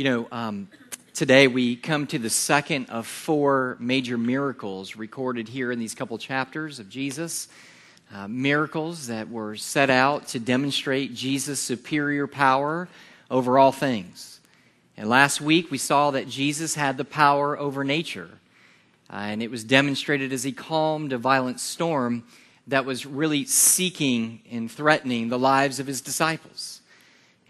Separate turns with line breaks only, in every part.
You know, um, today we come to the second of four major miracles recorded here in these couple chapters of Jesus. Uh, miracles that were set out to demonstrate Jesus' superior power over all things. And last week we saw that Jesus had the power over nature. Uh, and it was demonstrated as he calmed a violent storm that was really seeking and threatening the lives of his disciples.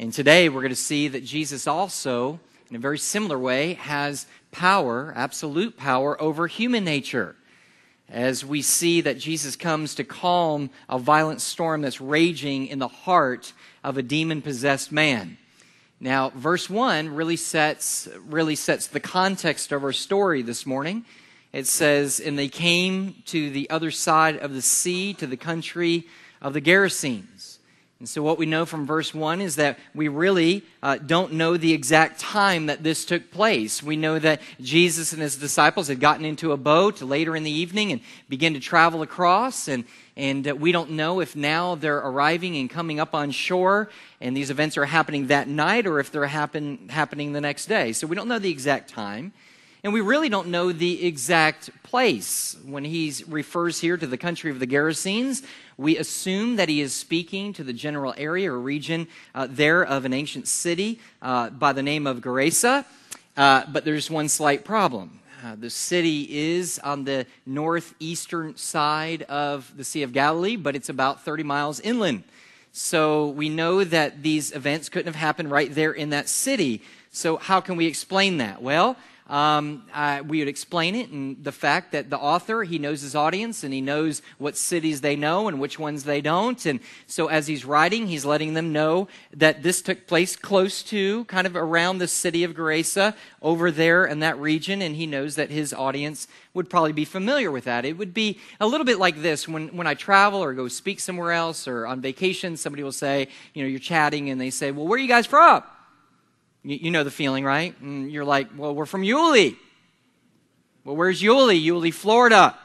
And today we're going to see that Jesus also, in a very similar way, has power, absolute power, over human nature. As we see that Jesus comes to calm a violent storm that's raging in the heart of a demon possessed man. Now, verse 1 really sets, really sets the context of our story this morning. It says, And they came to the other side of the sea, to the country of the Gerasenes. And so, what we know from verse 1 is that we really uh, don't know the exact time that this took place. We know that Jesus and his disciples had gotten into a boat later in the evening and began to travel across. And, and uh, we don't know if now they're arriving and coming up on shore and these events are happening that night or if they're happen, happening the next day. So, we don't know the exact time. And we really don't know the exact place. When he refers here to the country of the Gerasenes, we assume that he is speaking to the general area or region uh, there of an ancient city uh, by the name of Gerasa. Uh, but there's one slight problem. Uh, the city is on the northeastern side of the Sea of Galilee, but it's about 30 miles inland. So we know that these events couldn't have happened right there in that city. So, how can we explain that? Well, um, uh, we would explain it and the fact that the author he knows his audience and he knows what cities they know and which ones they don't. And so as he's writing he's letting them know that this took place close to kind of around the city of Gerasa over there in that region. And he knows that his audience would probably be familiar with that. It would be a little bit like this. When, when i travel or go speak somewhere else or on vacation somebody will say you know you're chatting and they say well where are you guys from you, you know the feeling, right? And you're like, well, we're from Yulee. Well, where's Yulee? Yulee, Florida.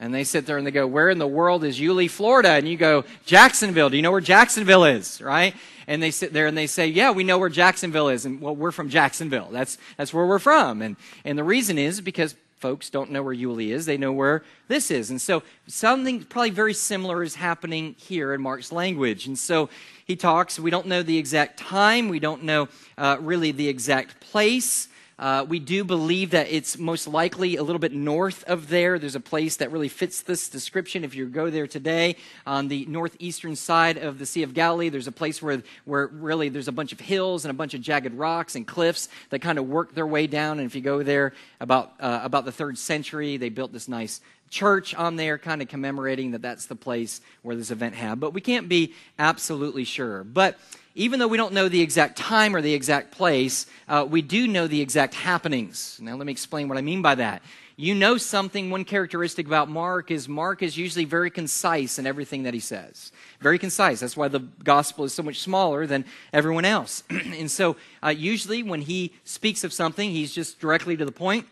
And they sit there and they go, Where in the world is Yulee, Florida? And you go, Jacksonville. Do you know where Jacksonville is? Right? And they sit there and they say, Yeah, we know where Jacksonville is. And well, we're from Jacksonville. That's, that's where we're from. And, and the reason is because folks don't know where Yulee is. They know where this is. And so something probably very similar is happening here in Mark's language. And so he talks. We don't know the exact time, we don't know uh, really the exact place. Uh, we do believe that it's most likely a little bit north of there. There's a place that really fits this description. If you go there today, on the northeastern side of the Sea of Galilee, there's a place where, where really there's a bunch of hills and a bunch of jagged rocks and cliffs that kind of work their way down. And if you go there about, uh, about the third century, they built this nice church on there, kind of commemorating that that's the place where this event happened. But we can't be absolutely sure. But even though we don't know the exact time or the exact place, uh, we do know the exact happenings. Now, let me explain what I mean by that. You know something, one characteristic about Mark is Mark is usually very concise in everything that he says. Very concise. That's why the gospel is so much smaller than everyone else. and so, uh, usually when he speaks of something, he's just directly to the point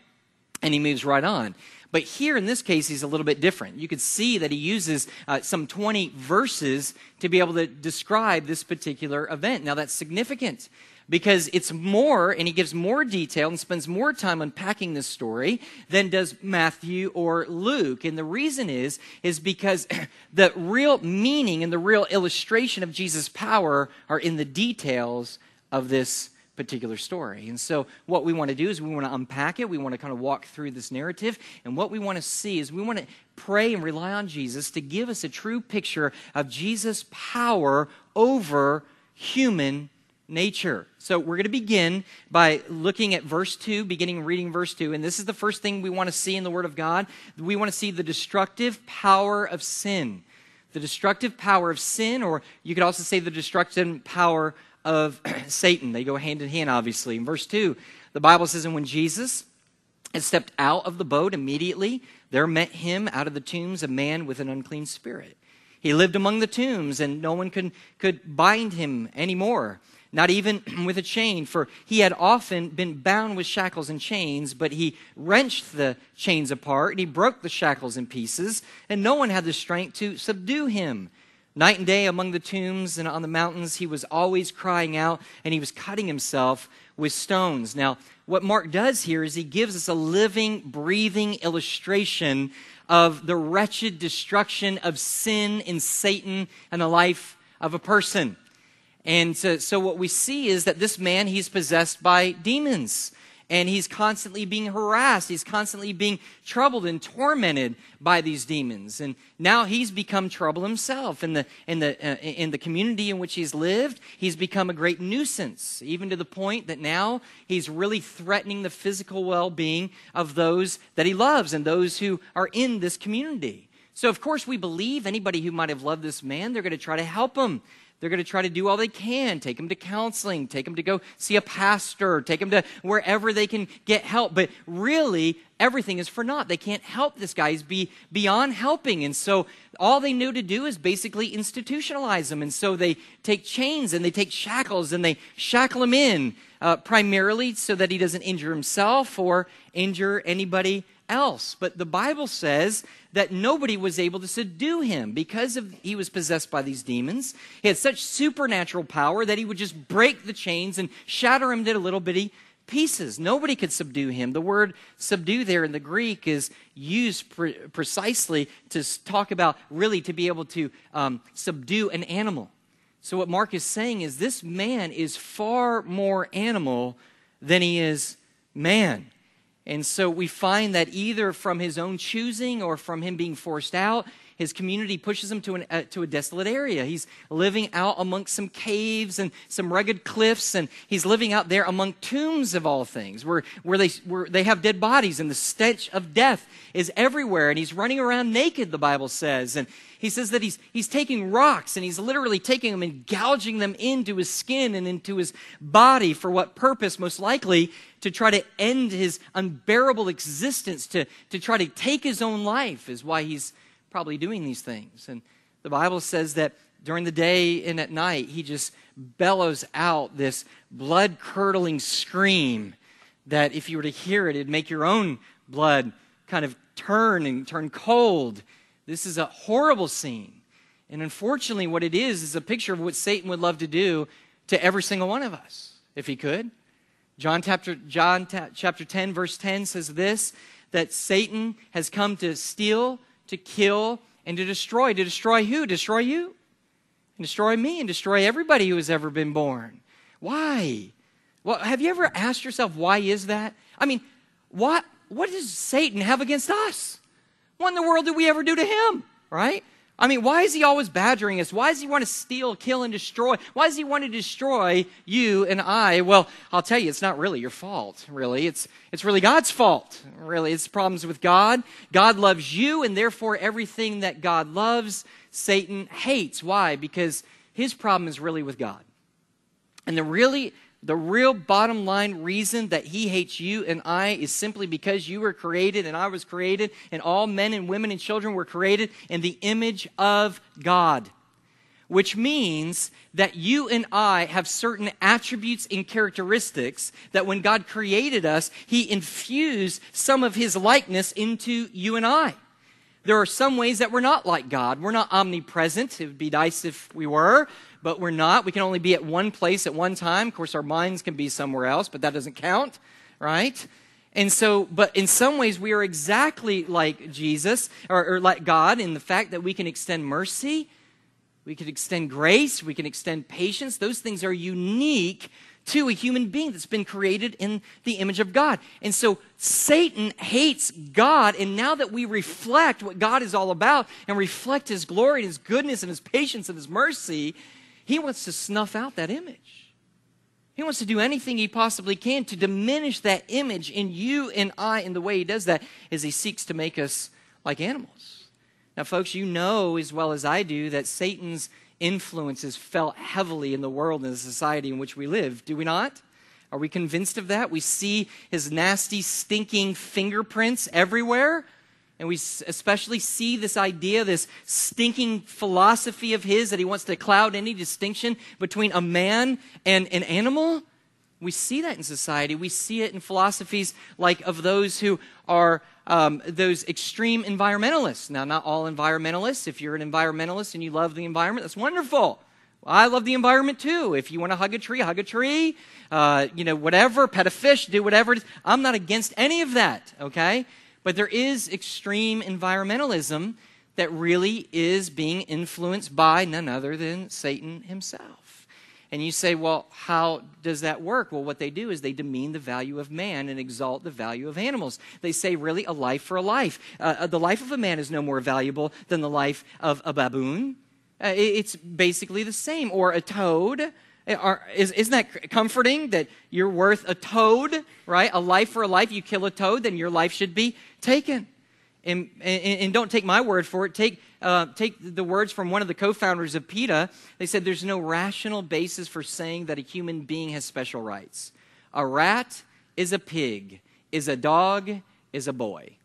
and he moves right on. But here in this case, he's a little bit different. You can see that he uses uh, some 20 verses to be able to describe this particular event. Now, that's significant because it's more, and he gives more detail and spends more time unpacking this story than does Matthew or Luke. And the reason is, is because the real meaning and the real illustration of Jesus' power are in the details of this particular story. And so, what we want to do is we want to unpack it. We want to kind of walk through this narrative. And what we want to see is we want to pray and rely on Jesus to give us a true picture of Jesus' power over human nature. So, we're going to begin by looking at verse 2, beginning reading verse 2. And this is the first thing we want to see in the Word of God. We want to see the destructive power of sin. The destructive power of sin, or you could also say the destructive power of Satan. They go hand in hand, obviously. In verse 2, the Bible says, And when Jesus had stepped out of the boat, immediately there met him out of the tombs a man with an unclean spirit. He lived among the tombs, and no one could, could bind him anymore, not even with a chain, for he had often been bound with shackles and chains, but he wrenched the chains apart, and he broke the shackles in pieces, and no one had the strength to subdue him. Night and day among the tombs and on the mountains, he was always crying out and he was cutting himself with stones. Now, what Mark does here is he gives us a living, breathing illustration of the wretched destruction of sin and Satan and the life of a person. And so, so what we see is that this man, he's possessed by demons and he's constantly being harassed. He's constantly being troubled and tormented by these demons. And now he's become trouble himself in the, in the, uh, in the community in which he's lived. He's become a great nuisance, even to the point that now he's really threatening the physical well being of those that he loves and those who are in this community. So, of course, we believe anybody who might have loved this man, they're going to try to help him. They're going to try to do all they can, take him to counseling, take him to go see a pastor, take him to wherever they can get help. But really, everything is for naught. They can't help this guy. He's be beyond helping. And so all they knew to do is basically institutionalize him. And so they take chains and they take shackles and they shackle him in, uh, primarily so that he doesn't injure himself or injure anybody else. But the Bible says that nobody was able to subdue him because of he was possessed by these demons. He had such supernatural power that he would just break the chains and shatter him into little bitty pieces. Nobody could subdue him. The word subdue there in the Greek is used pre- precisely to talk about really to be able to um, subdue an animal. So, what Mark is saying is this man is far more animal than he is man. And so we find that either from his own choosing or from him being forced out, his community pushes him to, an, uh, to a desolate area. He's living out amongst some caves and some rugged cliffs, and he's living out there among tombs of all things, where, where, they, where they have dead bodies, and the stench of death is everywhere. And he's running around naked, the Bible says. And he says that he's, he's taking rocks and he's literally taking them and gouging them into his skin and into his body. For what purpose? Most likely to try to end his unbearable existence, to, to try to take his own life, is why he's probably doing these things. And the Bible says that during the day and at night, he just bellows out this blood curdling scream that if you were to hear it, it'd make your own blood kind of turn and turn cold. This is a horrible scene. And unfortunately, what it is is a picture of what Satan would love to do to every single one of us, if he could. John chapter, John chapter 10, verse 10 says this that Satan has come to steal, to kill, and to destroy. To destroy who? Destroy you? And destroy me and destroy everybody who has ever been born. Why? Well, have you ever asked yourself why is that? I mean, what what does Satan have against us? What in the world did we ever do to him? Right? I mean, why is he always badgering us? Why does he want to steal, kill, and destroy? Why does he want to destroy you and I? Well, I'll tell you, it's not really your fault, really. It's, it's really God's fault, really. It's problems with God. God loves you, and therefore everything that God loves, Satan hates. Why? Because his problem is really with God. And the really the real bottom line reason that he hates you and I is simply because you were created and I was created and all men and women and children were created in the image of God. Which means that you and I have certain attributes and characteristics that when God created us, he infused some of his likeness into you and I. There are some ways that we're not like God. We're not omnipresent. It would be nice if we were but we're not. We can only be at one place at one time. Of course, our minds can be somewhere else, but that doesn't count, right? And so, but in some ways, we are exactly like Jesus or, or, like God in the fact that we can extend mercy, we can extend grace, we can extend patience. Those things are unique to a human being that's been created in the image of God. And so Satan hates God. And now that we reflect what God is all about and reflect his glory and his goodness and his patience and his mercy, he wants to snuff out that image. He wants to do anything he possibly can to diminish that image in you and I. And the way he does that is he seeks to make us like animals. Now, folks, you know as well as I do that Satan's influence is felt heavily in the world and the society in which we live. Do we not? Are we convinced of that? We see his nasty, stinking fingerprints everywhere. And we especially see this idea, this stinking philosophy of his that he wants to cloud any distinction between a man and an animal. We see that in society. We see it in philosophies like of those who are um, those extreme environmentalists. Now, not all environmentalists. If you're an environmentalist and you love the environment, that's wonderful. I love the environment too. If you want to hug a tree, hug a tree. Uh, you know, whatever, pet a fish, do whatever. I'm not against any of that, okay? But there is extreme environmentalism that really is being influenced by none other than Satan himself. And you say, well, how does that work? Well, what they do is they demean the value of man and exalt the value of animals. They say, really, a life for a life. Uh, uh the life of a man is no more valuable than the life of a baboon. Uh, it's basically the same. Or a toad. Uh, are, is, isn't that comforting that you're worth a toad, right? A life for a life. You kill a toad, then your life should be taken. And, and, and don't take my word for it. Take, uh, take the words from one of the co founders of PETA. They said there's no rational basis for saying that a human being has special rights. A rat is a pig, is a dog, is a boy.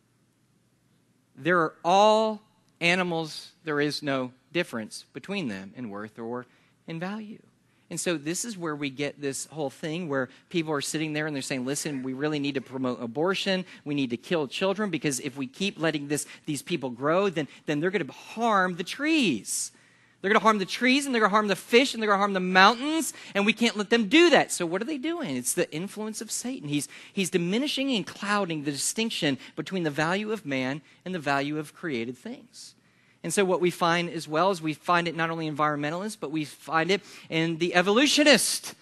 They're all animals. There is no difference between them in worth or in value. And so this is where we get this whole thing where people are sitting there and they're saying, listen, we really need to promote abortion. We need to kill children because if we keep letting this, these people grow, then, then they're going to harm the trees. They're going to harm the trees and they're going to harm the fish and they're going to harm the mountains, and we can't let them do that. So, what are they doing? It's the influence of Satan. He's, he's diminishing and clouding the distinction between the value of man and the value of created things. And so, what we find as well is we find it not only environmentalists, but we find it in the evolutionist.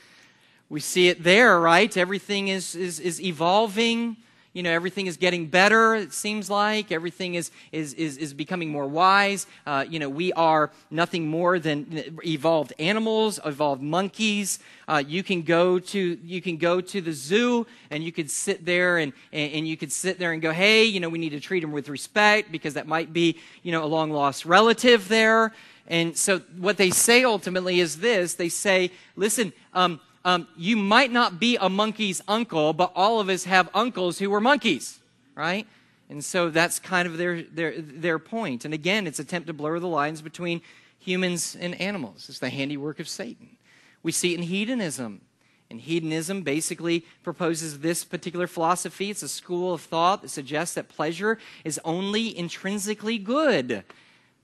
We see it there, right? Everything is, is, is evolving you know, everything is getting better, it seems like. Everything is, is, is, is becoming more wise. Uh, you know, we are nothing more than evolved animals, evolved monkeys. Uh, you can go to you can go to the zoo and you could sit there and, and, and you could sit there and go, hey, you know, we need to treat them with respect because that might be, you know, a long lost relative there. And so what they say ultimately is this: they say, listen, um, um, you might not be a monkey's uncle, but all of us have uncles who were monkeys, right? And so that's kind of their, their, their point. And again, it's attempt to blur the lines between humans and animals. It's the handiwork of Satan. We see it in hedonism. And hedonism basically proposes this particular philosophy. It's a school of thought that suggests that pleasure is only intrinsically good.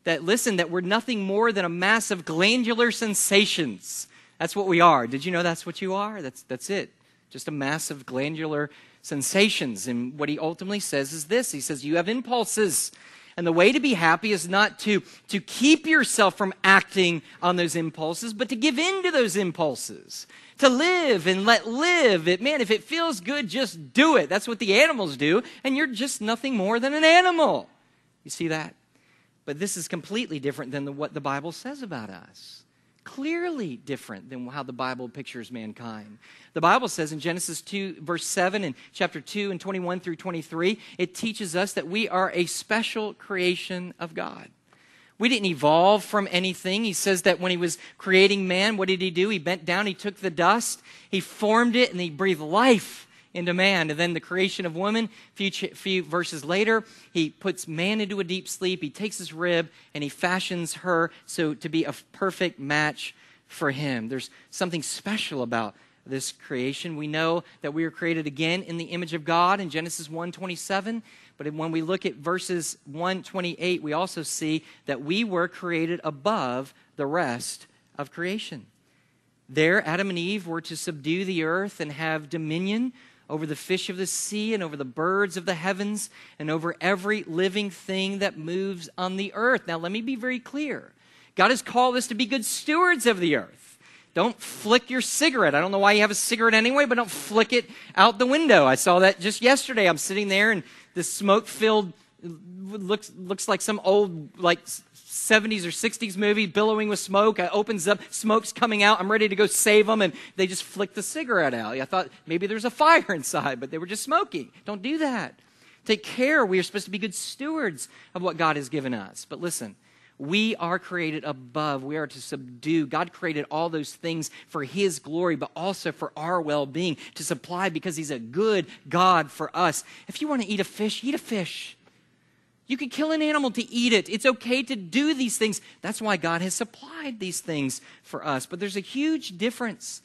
That, listen, that we're nothing more than a mass of glandular sensations that's what we are. Did you know that's what you are? That's, that's it. Just a mass of glandular sensations. And what he ultimately says is this He says, You have impulses. And the way to be happy is not to, to keep yourself from acting on those impulses, but to give in to those impulses. To live and let live. It, man, if it feels good, just do it. That's what the animals do. And you're just nothing more than an animal. You see that? But this is completely different than the, what the Bible says about us clearly different than how the Bible pictures mankind. The Bible says in Genesis 2, verse 7, and chapter 2, and 21 through 23, it teaches us that we are a special creation of God. We didn't evolve from anything. He says that when he was creating man, what did he do? He bent down, he took the dust, he formed it, and he breathed life into man. And then the creation of woman, few, few verses later, he puts man into a deep sleep. He takes his rib and he fashions her so to be a perfect match for him. There's something special about this creation. We know that we are created again in the image of God in Genesis 1:27, but when we look at verses 128, we also see that we were created above the rest of creation. There Adam and Eve were to subdue the earth and have dominion over the fish of the sea and over the birds of the heavens and over every living thing that moves on the earth. Now, let me be very clear. God has called us to be good stewards of the earth. Don't flick your cigarette. I don't know why you have a cigarette anyway, but don't flick it out the window. I saw that just yesterday. I'm sitting there and the smoke filled looks looks like some old like 70s or 60s movie, billowing with smoke. It opens up, smoke's coming out. I'm ready to go save them, and they just flick the cigarette out. I thought maybe there's a fire inside, but they were just smoking. Don't do that. Take care. We are supposed to be good stewards of what God has given us. But listen, we are created above. We are to subdue. God created all those things for His glory, but also for our well being, to supply because He's a good God for us. If you want to eat a fish, eat a fish. You can kill an animal to eat it. It's okay to do these things. That's why God has supplied these things for us. But there's a huge difference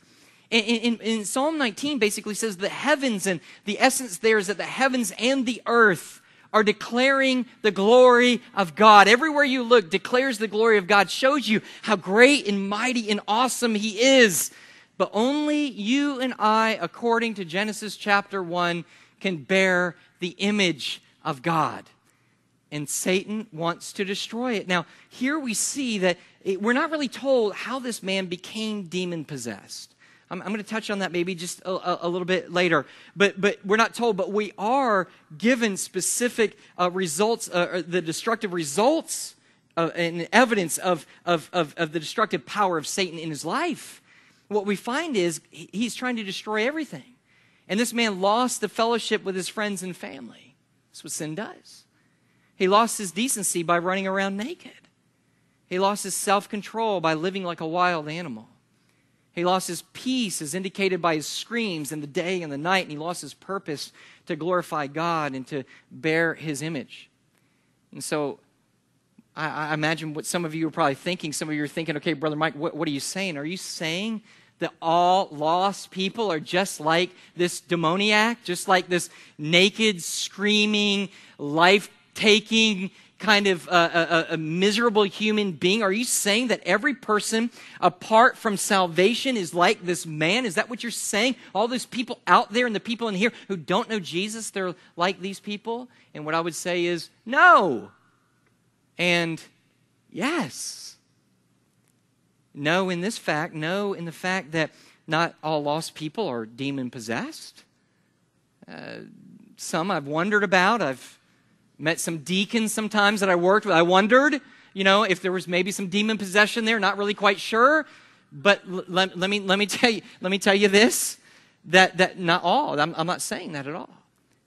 In, in, in, Psalm 19 basically says the heavens, and the essence there is that the heavens and the earth are declaring the glory of God. Everywhere you look declares the glory of God, shows you how great and mighty and awesome He is. But only you and I, according to Genesis chapter 1, can bear the image of God. And Satan wants to destroy it. Now, here we see that it, we're not really told how this man became demon possessed. I'm, I'm going to touch on that maybe just a, a, a, little bit later. But, but we're not told, but we are given specific uh, results, uh, the destructive results uh, and evidence of, of, of, of the destructive power of Satan in his life. What we find is he's trying to destroy everything. And this man lost the fellowship with his friends and family. That's what sin does. He lost his decency by running around naked. He lost his self control by living like a wild animal. He lost his peace, as indicated by his screams in the day and the night, and he lost his purpose to glorify God and to bear his image. And so I, I imagine what some of you are probably thinking. Some of you are thinking, okay, Brother Mike, what, what are you saying? Are you saying that all lost people are just like this demoniac, just like this naked, screaming, life taking, kind of a, a, a, miserable human being? Are you saying that every person apart from salvation is like this man? Is that what you're saying? All those people out there and the people in here who don't know Jesus, they're like these people? And what I would say is no. And yes. No, in this fact, no, in the fact that not all lost people are demon possessed. Uh, some I've wondered about. I've Met some deacons sometimes that I worked with. I wondered, you know, if there was maybe some demon possession there, not really quite sure. But l- let, let, me, let, me tell you, let me tell you this that, that not all, I'm, I'm not saying that at all.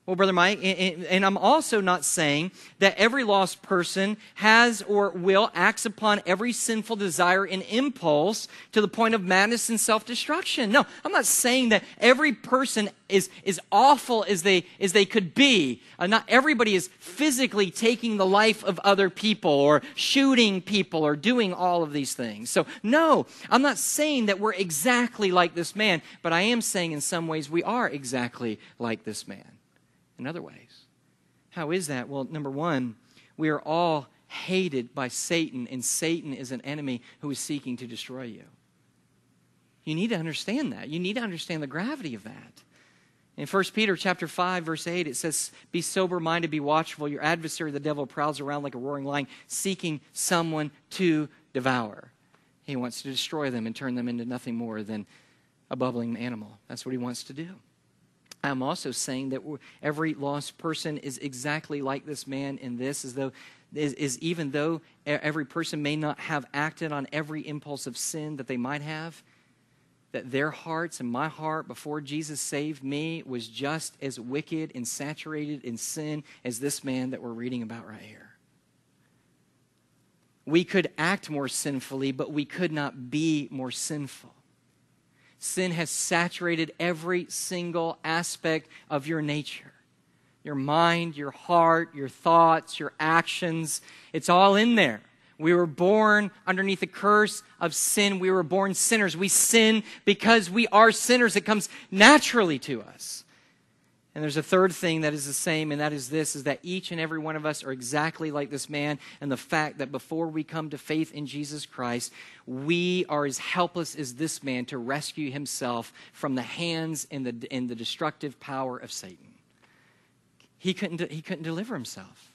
Well, Brother Mike, and I'm also not saying that every lost person has or will acts upon every sinful desire and impulse to the point of madness and self-destruction. No, I'm not saying that every person is as awful as they as they could be. Uh, not everybody is physically taking the life of other people or shooting people or doing all of these things. So, no, I'm not saying that we're exactly like this man, but I am saying in some ways we are exactly like this man in other ways. How is that? Well, number one, we are all hated by Satan, and Satan is an enemy who is seeking to destroy you. You need to understand that. You need to understand the gravity of that. In 1 Peter chapter 5, verse 8, it says, Be sober minded, be watchful. Your adversary, the devil, prowls around like a roaring lion, seeking someone to devour. He wants to destroy them and turn them into nothing more than a bubbling animal. That's what he wants to do. I'm also saying that every lost person is exactly like this man in this, as though is, is, even though every person may not have acted on every impulse of sin that they might have, that their hearts and my heart before Jesus saved me was just as wicked and saturated in sin as this man that we're reading about right here. We could act more sinfully, but we could not be more sinful. Sin has saturated every single aspect of your nature your mind, your heart, your thoughts, your actions. It's all in there. We were born underneath the curse of sin. We were born sinners. We sin because we are sinners. It comes naturally to us. And there's a third thing that is the same, and that is this is that each and every one of us are exactly like this man, and the fact that before we come to faith in Jesus Christ, we are as helpless as this man to rescue himself from the hands and the, and the destructive power of Satan. He couldn't, he couldn't deliver himself.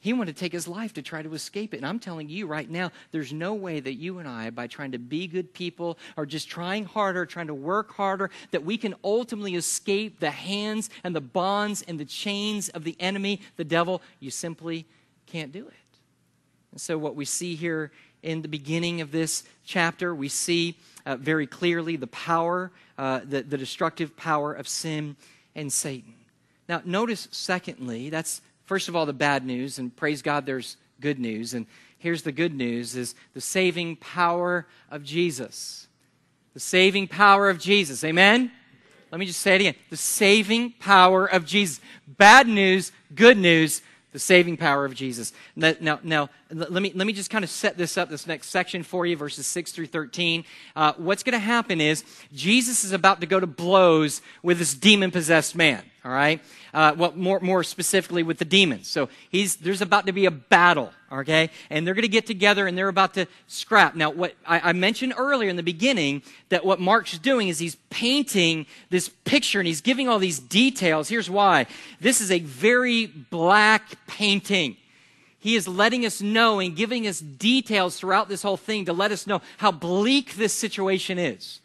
He wanted to take his life to try to escape it. And I'm telling you right now, there's no way that you and I, by trying to be good people or just trying harder, trying to work harder, that we can ultimately escape the hands and the bonds and the chains of the enemy, the devil. You simply can't do it. And so, what we see here in the beginning of this chapter, we see uh, very clearly the power, uh, the, the destructive power of sin and Satan. Now, notice, secondly, that's First of all, the bad news, and praise God, there's good news. And here's the good news is the saving power of Jesus. The saving power of Jesus. Amen? Let me just say it again. The saving power of Jesus. Bad news, good news, the saving power of Jesus. Now, now, let me, let me just kind of set this up, this next section for you, verses 6 through 13. Uh, what's going to happen is Jesus is about to go to blows with this demon possessed man, all right? Uh, well, more, more specifically with the demons. So he's, there's about to be a battle, okay? And they're going to get together and they're about to scrap. Now, what I, I mentioned earlier in the beginning that what Mark's doing is he's painting this picture and he's giving all these details. Here's why. This is a very black painting. He is letting us know and giving us details throughout this whole thing to let us know how bleak this situation is.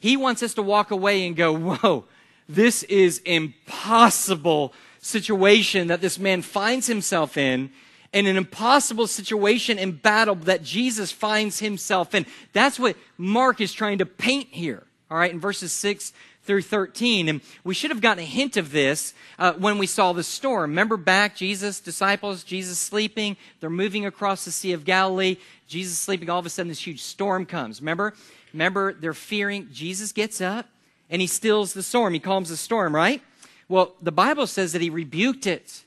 He wants us to walk away and go, whoa, this is impossible situation that this man finds himself in and an impossible situation in battle that Jesus finds himself in. That's what Mark is trying to paint here. All right, in verses 6 through 13. And we should have gotten a hint of this uh, when we saw the storm. Remember back, Jesus, disciples, Jesus sleeping. They're moving across the Sea of Galilee. Jesus sleeping. All of a sudden, this huge storm comes. Remember? Remember, they're fearing. Jesus gets up and he stills the storm. He calms the storm, right? Well, the Bible says that he rebuked it.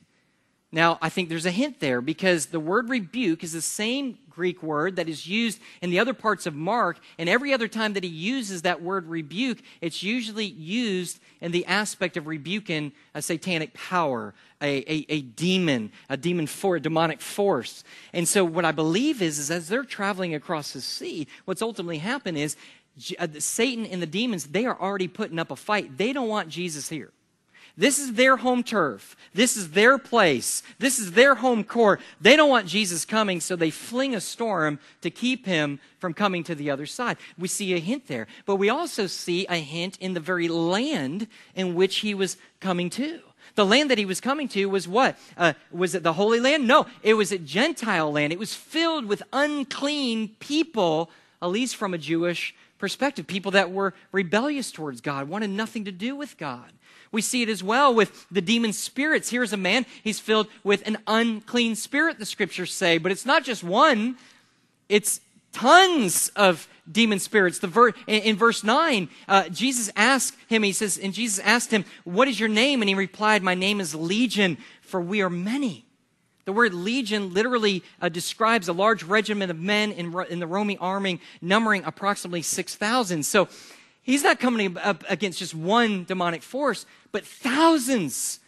Now, I think there's a hint there because the word rebuke is the same Greek word that is used in the other parts of Mark, and every other time that he uses that word rebuke, it's usually used in the aspect of rebuking a satanic power, a, a, a demon, a demon for a demonic force. And so what I believe is, is as they're traveling across the sea, what's ultimately happened is Satan and the demons, they are already putting up a fight. They don't want Jesus here. This is their home turf. This is their place. This is their home court. They don't want Jesus coming, so they fling a storm to keep him from coming to the other side. We see a hint there. But we also see a hint in the very land in which he was coming to. The land that he was coming to was what? Uh, was it the Holy Land? No, it was a Gentile land. It was filled with unclean people, at least from a Jewish perspective. People that were rebellious towards God, wanted nothing to do with God. We see it as well with the demon spirits. Here's a man, he's filled with an unclean spirit, the scriptures say. But it's not just one, it's tons of demon spirits. The ver- in, in verse 9, uh, Jesus asked him, he says, and Jesus asked him, What is your name? And he replied, My name is Legion, for we are many. The word legion literally uh, describes a large regiment of men in, in the Roman army, numbering approximately 6,000. So He's not coming up against just one demonic force, but thousands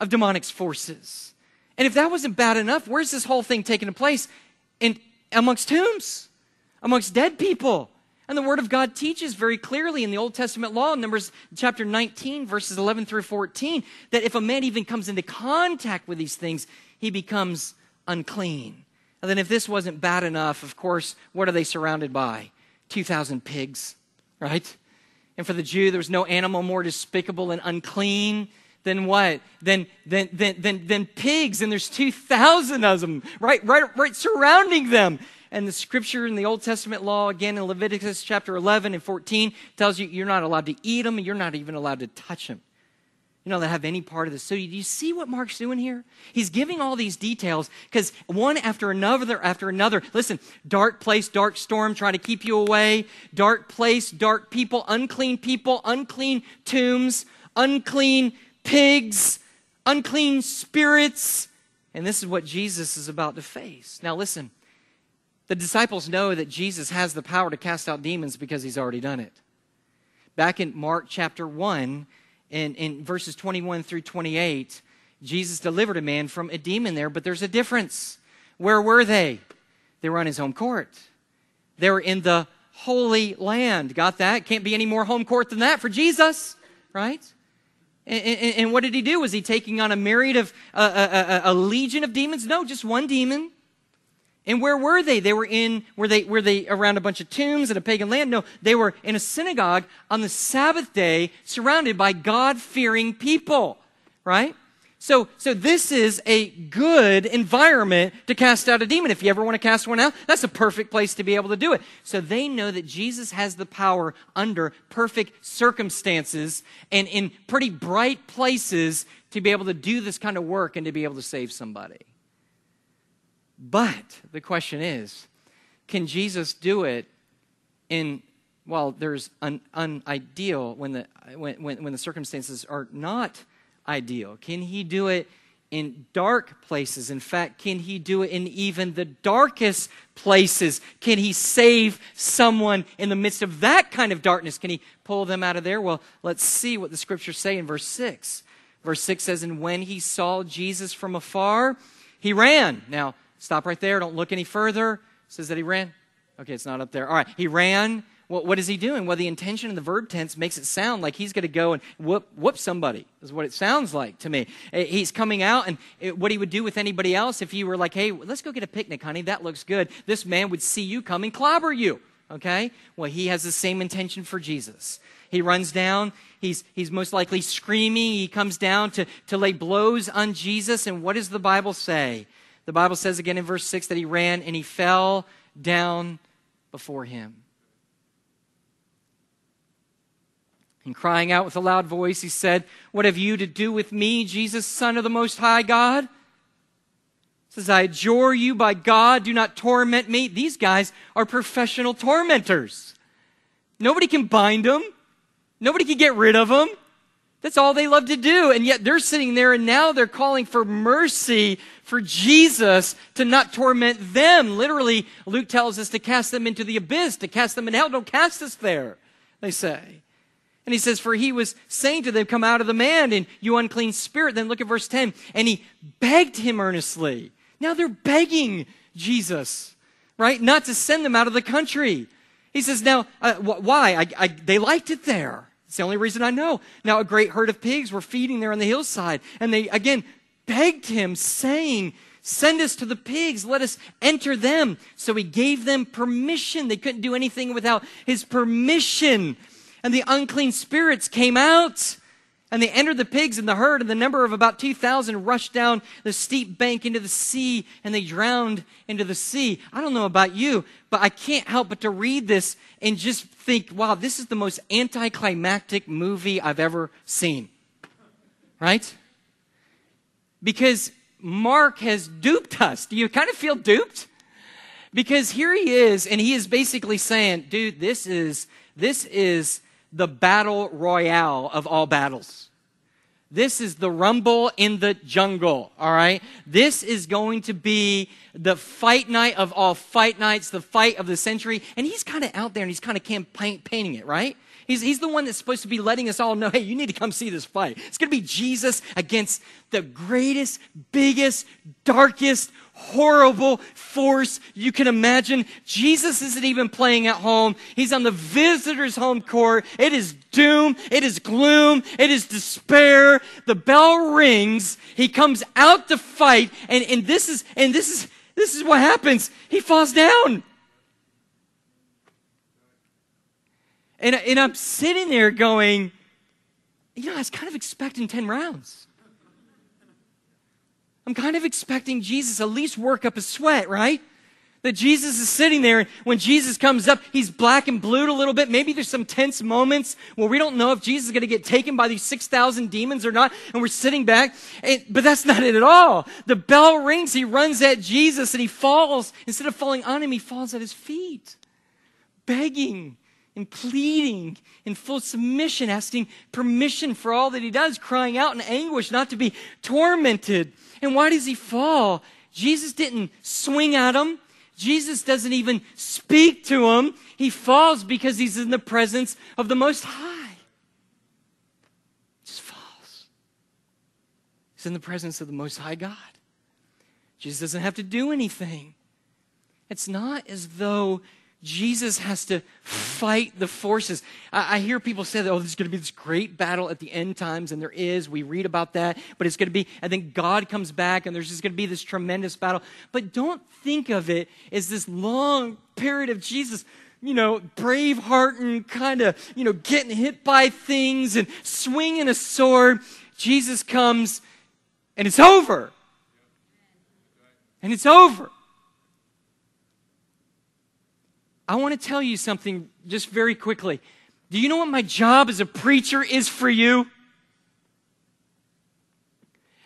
of demonic forces. And if that wasn't bad enough, where's this whole thing taking place? In, amongst tombs, amongst dead people. And the Word of God teaches very clearly in the Old Testament law, Numbers chapter 19, verses 11 through 14, that if a man even comes into contact with these things, he becomes unclean. And then, if this wasn't bad enough, of course, what are they surrounded by? 2,000 pigs, right? And for the Jew, there was no animal more despicable and unclean than what? Than, than, than, than, than pigs. And there's 2,000 of them right, right, right surrounding them. And the scripture in the Old Testament law, again in Leviticus chapter 11 and 14, tells you you're not allowed to eat them and you're not even allowed to touch them you know, that have any part of this. So do you see what Mark's doing here? He's giving all these details because one after another after another. Listen, dark place, dark storm trying to keep you away. Dark place, dark people, unclean people, unclean tombs, unclean pigs, unclean spirits. And this is what Jesus is about to face. Now listen, the disciples know that Jesus has the power to cast out demons because he's already done it. Back in Mark chapter 1, in, in verses 21 through 28, Jesus delivered a man from a demon there, but there's a difference. Where were they? They were on his home court. They were in the Holy Land. Got that? Can't be any more home court than that for Jesus, right? And, and, and what did he do? Was he taking on a myriad of, uh, a, a, a legion of demons? No, just one demon. And where were they? They were in, were they, were they around a bunch of tombs in a pagan land? No, they were in a synagogue on the Sabbath day surrounded by God-fearing people, right? So, so this is a good environment to cast out a demon. If you ever want to cast one out, that's a perfect place to be able to do it. So they know that Jesus has the power under perfect circumstances and in pretty bright places to be able to do this kind of work and to be able to save somebody. But the question is can Jesus do it in, well, there's an ideal when the, when, when, when the circumstances are not ideal? Can he do it in dark places. In fact, can he do it in even the darkest places? Can he save someone in the midst of that kind of darkness? Can he pull them out of there? Well, let's see what the scriptures say in verse 6. Verse 6 says, And when he saw Jesus from afar, he ran. Now, stop right there. Don't look any further. It says that he ran. Okay, it's not up there. All right, he ran. What is he doing? Well, the intention in the verb tense makes it sound like he's going to go and whoop, whoop somebody, is what it sounds like to me. Eh, he's coming out, and eh, what he would do with anybody else if you were like, hey, let's go get a picnic, honey, that looks good. This man would see you come and clobber you. Okay? Well, he has the same intention for Jesus. He runs down. He's, he's most likely screaming. He comes down to, to lay blows on Jesus. And what does the Bible say? The Bible says again in verse 6 that he ran and he fell down before him. And crying out with a loud voice, he said, What have you to do with me, Jesus, Son of the Most High God? He says, I adjure you by God, do not torment me. These guys are professional tormentors. Nobody can bind them. Nobody can get rid of them. That's all they love to do. And yet they're sitting there and now they're calling for mercy for Jesus to not torment them. Literally, Luke tells us to cast them into the abyss, to cast them in hell. Don't cast us there, they say. And he says, For he was saying to them, Come out of the man, and you unclean spirit. Then look at verse 10. And he begged him earnestly. Now they're begging Jesus, right? Not to send them out of the country. He says, Now, uh, wh- why? I, I, they liked it there. It's the only reason I know. Now, a great herd of pigs were feeding there on the hillside. And they, again, begged him, saying, Send us to the pigs. Let us enter them. So he gave them permission. They couldn't do anything without his permission. And the unclean spirits came out. And they entered the pigs and the herd, and the number of about 2,000 rushed down the steep bank into the sea, and they drowned into the sea. I don't know about you, but I can't help but to read this and just think, wow, this is the most anticlimactic movie I've ever seen. Right? Because Mark has duped us. Do you kind of feel duped? Because here he is, and he is basically saying, dude, this is, this is, the battle royale of all battles. This is the rumble in the jungle, all right? This is going to be the fight night of all fight nights, the fight of the century. And he's kind of out there and he's kind of campaigning it, right? He's, he's the one that's supposed to be letting us all know, hey, you need to come see this fight. It's going to be Jesus against the greatest, biggest, darkest, horrible force you can imagine. Jesus isn't even playing at home. He's on the visitor's home court. It is doom. It is gloom. It is despair. The bell rings. He comes out to fight. And, and this is, and this is, this is what happens. He falls down. And, and I'm sitting there going, you know, I was kind of expecting 10 rounds. I'm kind of expecting Jesus at least work up a sweat, right? That Jesus is sitting there, and when Jesus comes up, he's black and blued a little bit. Maybe there's some tense moments where we don't know if Jesus is going to get taken by these 6,000 demons or not, and we're sitting back. And, but that's not it at all. The bell rings, he runs at Jesus, and he falls. Instead of falling on him, he falls at his feet, begging and pleading in full submission, asking permission for all that he does, crying out in anguish not to be tormented. And why does he fall? Jesus didn't swing at him. Jesus doesn't even speak to him. He falls because he's in the presence of the Most High. Just falls. He's in the presence of the Most High God. Jesus doesn't have to do anything. It's not as though Jesus has to fight the forces. I, I hear people say that, oh, there's going to be this great battle at the end times, and there is. We read about that, but it's going to be, and then God comes back, and there's just going to be this tremendous battle. But don't think of it as this long period of Jesus you know, brave kind of, you know, getting hit by things and swinging a sword. Jesus comes and it's over. And it's over. I want to tell you something just very quickly. Do you know what my job as a preacher is for you?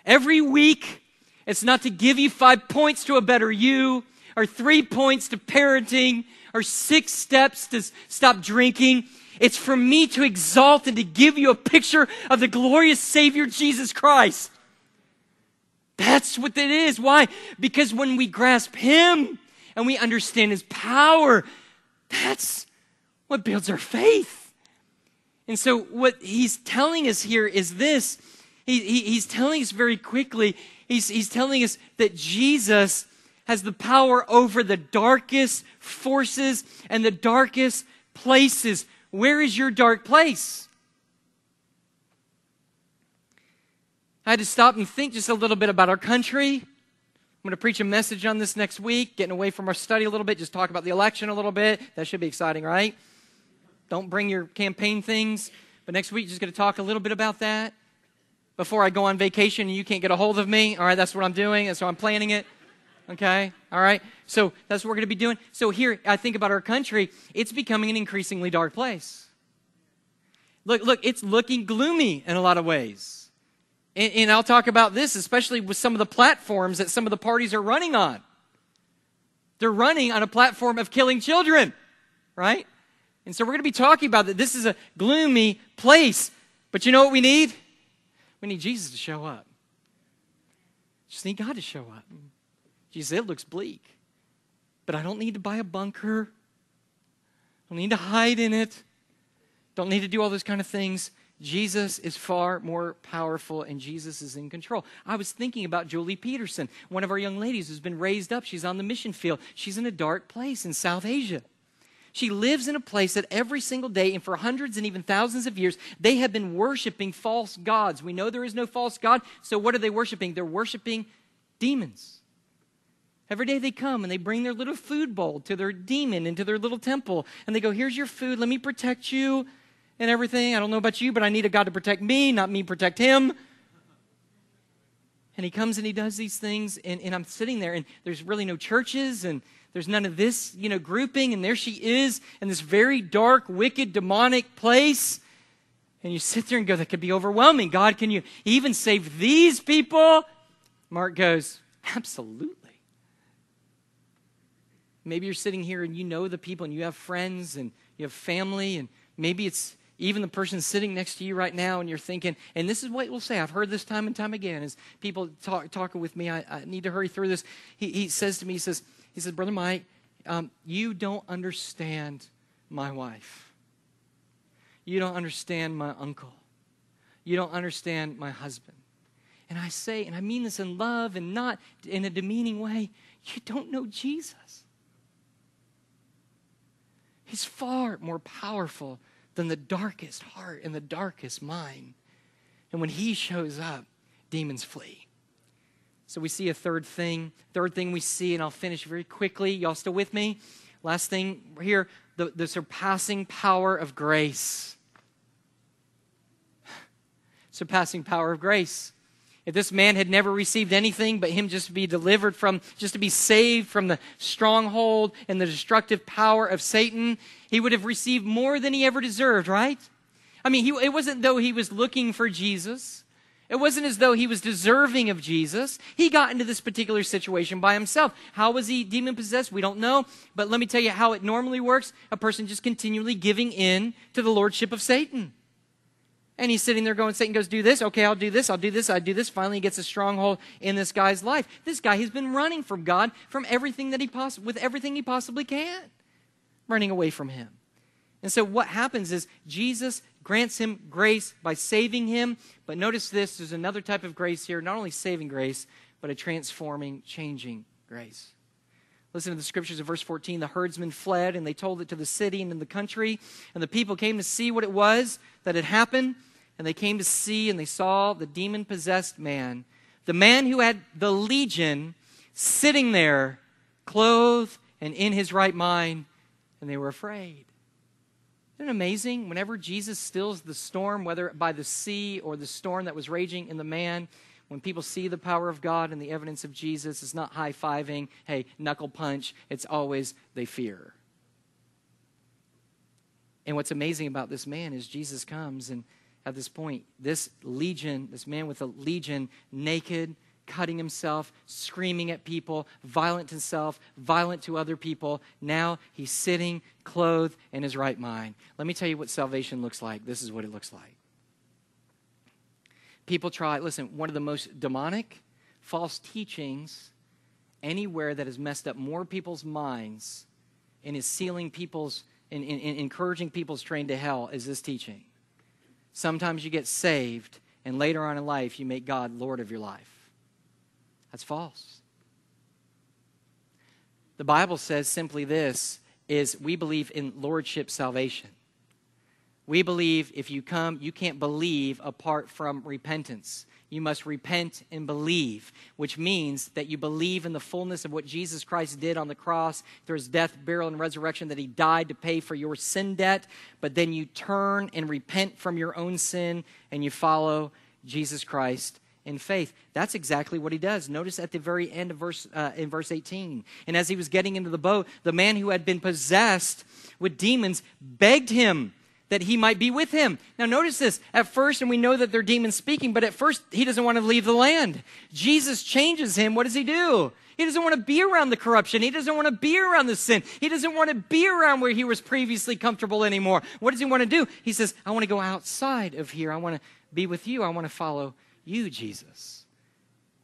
Every week, it's not to give you five points to a better you, or three points to parenting, or six steps to stop drinking. It's for me to exalt and to give you a picture of the glorious Savior Jesus Christ. That's what it is. Why? Because when we grasp Him and we understand His power, that's what builds our faith. And so, what He's telling us here is this he, he, He's telling us very quickly, he's, he's telling us that Jesus has the power over the darkest forces and the darkest places. Where is your dark place? I had to stop and think just a little bit about our country. I'm going to preach a message on this next week, getting away from our study a little bit, just talk about the election a little bit. That should be exciting, right? Don't bring your campaign things. But next week, just going to talk a little bit about that. Before I go on vacation and you can't get a hold of me, all right, that's what I'm doing, and so I'm planning it. Okay? All right? So that's what we're going to be doing. So here, I think about our country, it's becoming an increasingly dark place. Look, look, it's looking gloomy in a lot of ways. And, and I'll talk about this, especially with some of the platforms that some of the parties are running on. They're running on a platform of killing children, right? And so we're going to be talking about that. This is a gloomy place. But you know what we need? We need Jesus to show up. Just need God to show up. Jesus, it looks bleak. But I don't need to buy a bunker. I don't need to hide in it. Don't need to do all those kind of things. Jesus is far more powerful and Jesus is in control. I was thinking about Julie Peterson, one of our young ladies who's been raised up. She's on the mission field. She's in a dark place in South Asia. She lives in a place that every single day and for hundreds and even thousands of years, they have been worshiping false gods. We know there is no false God, so what are they worshiping? They're worshiping demons. Every day they come and they bring their little food bowl to their demon into their little temple and they go, Here's your food, let me protect you and everything. I don't know about you, but I need a God to protect me, not me protect him. And he comes and he does these things, and, and I'm sitting there, and there's really no churches, and there's none of this, you know, grouping, and there she is in this very dark, wicked, demonic place. And you sit there and go, that could be overwhelming. God, can you even save these people? Mark goes, absolutely. Maybe you're sitting here and you know the people and you have friends and you have family, and maybe it's even the person sitting next to you right now, and you're thinking, and this is what we'll say. I've heard this time and time again as people talk, talking with me. I, I, need to hurry through this. He, he, says to me, he says, he says, Brother Mike, um, you don't understand my wife. You don't understand my uncle. You don't understand my husband. And I say, and I mean this in love and not in a demeaning way, you don't know Jesus. He's far more powerful than the darkest heart and the darkest mind. And when he shows up, demons flee. So we see a third thing. Third thing we see, and I'll finish very quickly. Y'all still with me? Last thing here the, the surpassing power of grace. surpassing power of grace. If this man had never received anything but him just to be delivered from, just to be saved from the stronghold and the destructive power of Satan, he would have received more than he ever deserved, right? I mean, he, it wasn't though he was looking for Jesus. It wasn't as though he was deserving of Jesus. He got into this particular situation by himself. How was he demon possessed? We don't know. But let me tell you how it normally works. A person just continually giving in to the lordship of Satan. And he's sitting there going, Satan goes, do this. Okay, I'll do this. I'll do this. I'll do this. Finally, he gets a stronghold in this guy's life. This guy has been running from God from everything that he poss- with everything he possibly can, running away from him. And so what happens is Jesus grants him grace by saving him. But notice this there's another type of grace here, not only saving grace, but a transforming, changing grace. Listen to the scriptures of verse 14. The herdsmen fled and they told it to the city and in the country. And the people came to see what it was that had happened. And they came to see and they saw the demon possessed man, the man who had the legion, sitting there, clothed and in his right mind. And they were afraid. Isn't it amazing? Whenever Jesus stills the storm, whether by the sea or the storm that was raging in the man, when people see the power of God and the evidence of Jesus, it's not high fiving, hey, knuckle punch. It's always they fear. And what's amazing about this man is Jesus comes, and at this point, this legion, this man with a legion, naked, cutting himself, screaming at people, violent to himself, violent to other people. Now he's sitting, clothed in his right mind. Let me tell you what salvation looks like. This is what it looks like. People try, listen, one of the most demonic, false teachings anywhere that has messed up more people's minds and is sealing people's and, and, and encouraging people's train to hell is this teaching. Sometimes you get saved, and later on in life, you make God Lord of your life. That's false. The Bible says simply this is we believe in lordship salvation. We believe if you come, you can't believe apart from repentance. You must repent and believe, which means that you believe in the fullness of what Jesus Christ did on the cross through his death, burial, and resurrection, that he died to pay for your sin debt. But then you turn and repent from your own sin and you follow Jesus Christ in faith. That's exactly what he does. Notice at the very end of verse uh, in verse 18. And as he was getting into the boat, the man who had been possessed with demons begged him that he might be with him. Now notice this. At first, and we know that they're demons speaking, but at first he doesn't want to leave the land. Jesus changes him. What does he do? He doesn't want to be around the corruption. He doesn't want to be around the sin. He doesn't want to be around where he was previously comfortable anymore. What does he want to do? He says, I want to go outside of here. I want to be with you. I want to follow you, Jesus.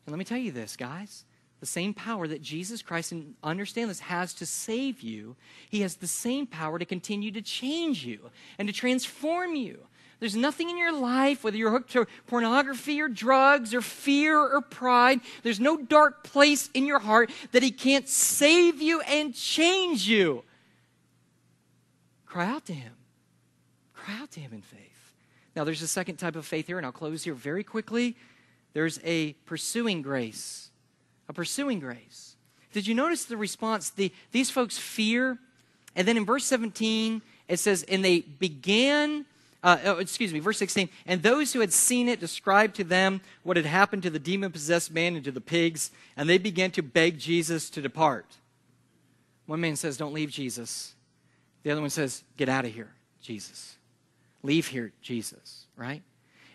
And let me tell you this, guys. The same power that Jesus Christ, and understand this, has to save you, he has the same power to continue to change you and to transform you. There's nothing in your life, whether you're hooked to pornography or drugs or fear or pride, there's no dark place in your heart that He can't save you and change you. Cry out to Him. Cry out to Him in faith. Now, there's a second type of faith here, and I'll close here very quickly. There's a pursuing grace. A pursuing grace. Did you notice the response? The, these folks fear. And then in verse 17, it says, And they began, uh, oh, excuse me, verse 16, and those who had seen it described to them what had happened to the demon possessed man and to the pigs, and they began to beg Jesus to depart. One man says, Don't leave Jesus. The other one says, Get out of here, Jesus. Leave here, Jesus, right?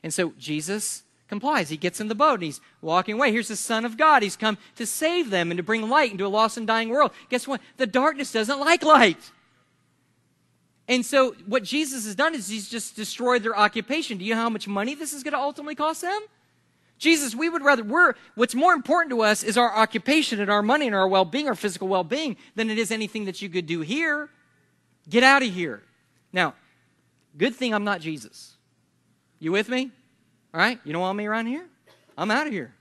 And so Jesus complies. He gets in the boat and he's walking away. Here's the Son of God. He's come to save them and to bring light into a lost and dying world. Guess what? The darkness doesn't like light. And so what Jesus has done is he's just destroyed their occupation. Do you know how much money this is going to ultimately cost them? Jesus, we would rather, we're, what's more important to us is our occupation and our money and our well being, our physical well being, than it is anything that you could do here. Get out of here. Now, Good thing I'm not Jesus. You with me? All right? You don't want me around here? I'm out of here.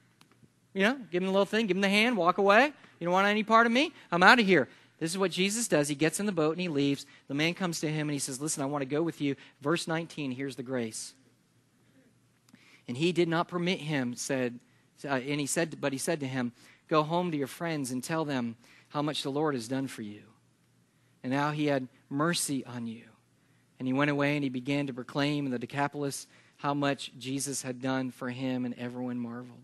You know, give him the little thing, give him the hand, walk away. You don't want any part of me? I'm out of here. This is what Jesus does. He gets in the boat and he leaves. The man comes to him and he says, Listen, I want to go with you. Verse 19, here's the grace. And he did not permit him, said, uh, and he said, but he said to him, Go home to your friends and tell them how much the Lord has done for you, and how he had mercy on you. And he went away and he began to proclaim in the Decapolis how much Jesus had done for him, and everyone marveled.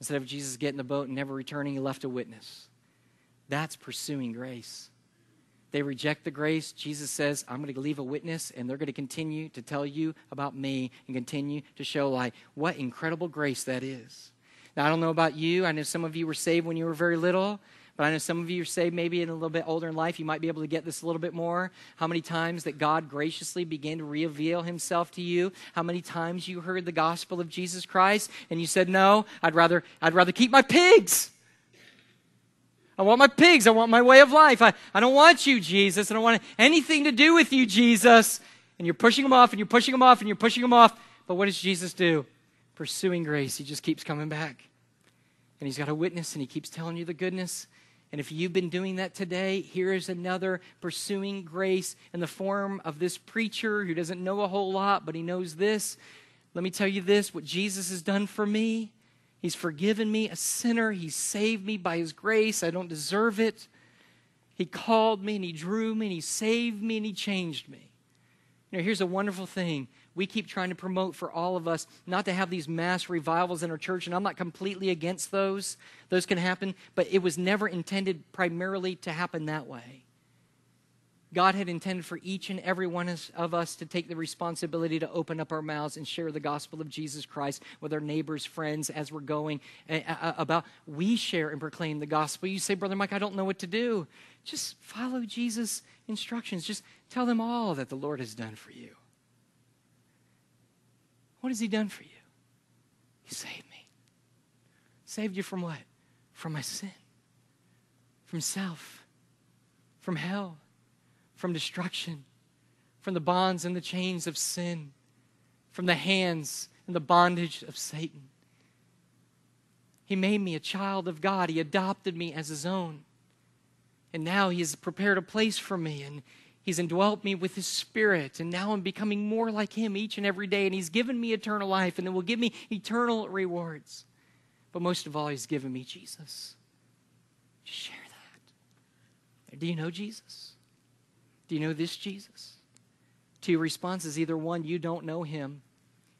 Instead of Jesus getting the boat and never returning, he left a witness. That's pursuing grace. They reject the grace. Jesus says, I'm going to leave a witness, and they're going to continue to tell you about me and continue to show light. What incredible grace that is. Now, I don't know about you. I know some of you were saved when you were very little. But I know some of you are saved maybe in a little bit older in life. You might be able to get this a little bit more. How many times that God graciously began to reveal himself to you? How many times you heard the gospel of Jesus Christ and you said, No, I'd rather, I'd rather keep my pigs. I want my pigs. I want my way of life. I, I don't want you, Jesus. I don't want anything to do with you, Jesus. And you're pushing them off and you're pushing them off and you're pushing them off. But what does Jesus do? Pursuing grace. He just keeps coming back. And he's got a witness and he keeps telling you the goodness. And if you've been doing that today, here is another pursuing grace in the form of this preacher who doesn't know a whole lot, but he knows this. Let me tell you this what Jesus has done for me. He's forgiven me, a sinner. He saved me by his grace. I don't deserve it. He called me and he drew me and he saved me and he changed me. You know, here's a wonderful thing we keep trying to promote for all of us not to have these mass revivals in our church, and I'm not completely against those. Those can happen, but it was never intended primarily to happen that way. God had intended for each and every one of us to take the responsibility to open up our mouths and share the gospel of Jesus Christ with our neighbors, friends, as we're going eh, eh, eh, about. We share and proclaim the gospel. You say, Brother Mike, I don't know what to do. Just follow Jesus' instructions. Just tell them all that the Lord has done for you. What has He done for you? He saved me. Saved you from what? From my sin, from self, from hell, from destruction, from the bonds and the chains of sin, from the hands and the bondage of Satan. He made me a child of God. He adopted me as his own. And now he has prepared a place for me and he's indwelt me with his spirit. And now I'm becoming more like him each and every day. And he's given me eternal life and it will give me eternal rewards. But most of all, he's given me Jesus. Share that. Do you know Jesus? Do you know this Jesus? Two responses either one, you don't know him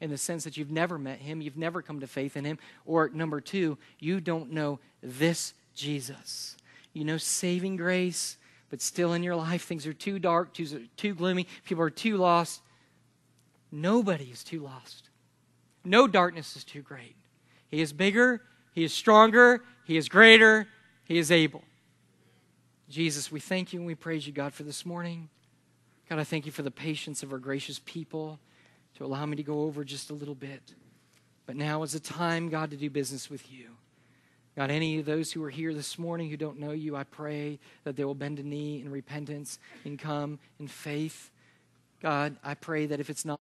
in the sense that you've never met him, you've never come to faith in him, or number two, you don't know this Jesus. You know saving grace, but still in your life things are too dark, too, too gloomy, people are too lost. Nobody is too lost. No darkness is too great. He is bigger, He is stronger, He is greater, He is able. Jesus, we thank you and we praise you, God, for this morning. God, I thank you for the patience of our gracious people to allow me to go over just a little bit. But now is the time, God, to do business with you. God, any of those who are here this morning who don't know you, I pray that they will bend a knee in repentance and come in faith. God, I pray that if it's not